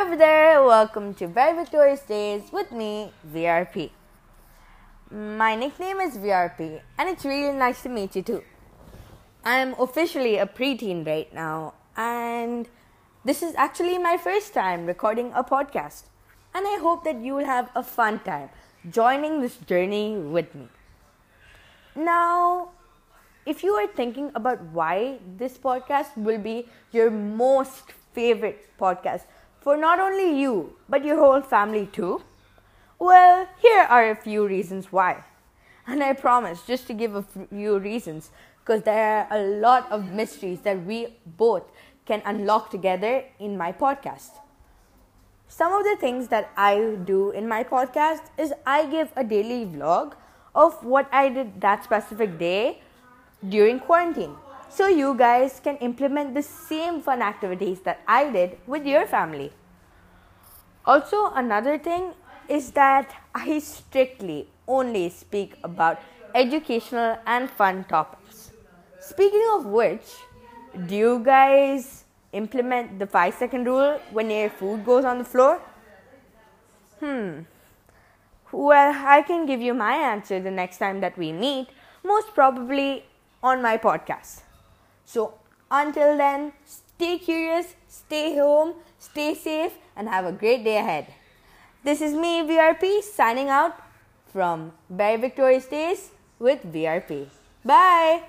over there, welcome to Very Victorious Days with me, VRP. My nickname is VRP, and it's really nice to meet you too. I'm officially a preteen right now, and this is actually my first time recording a podcast. And I hope that you will have a fun time joining this journey with me. Now, if you are thinking about why this podcast will be your most favorite podcast for not only you, but your whole family too, well, here are a few reasons why. And I promise just to give a few reasons because there are a lot of mysteries that we both can unlock together in my podcast. Some of the things that I do in my podcast is I give a daily vlog of what I did that specific day during quarantine. So you guys can implement the same fun activities that I did with your family. Also, another thing is that I strictly only speak about educational and fun topics. Speaking of which, do you guys implement the 5 second rule when your food goes on the floor? Hmm. Well, I can give you my answer the next time that we meet, most probably on my podcast. So, until then, stay curious, stay home, stay safe, and have a great day ahead. This is me, VRP, signing out from Very Victorious Days with VRP. Bye!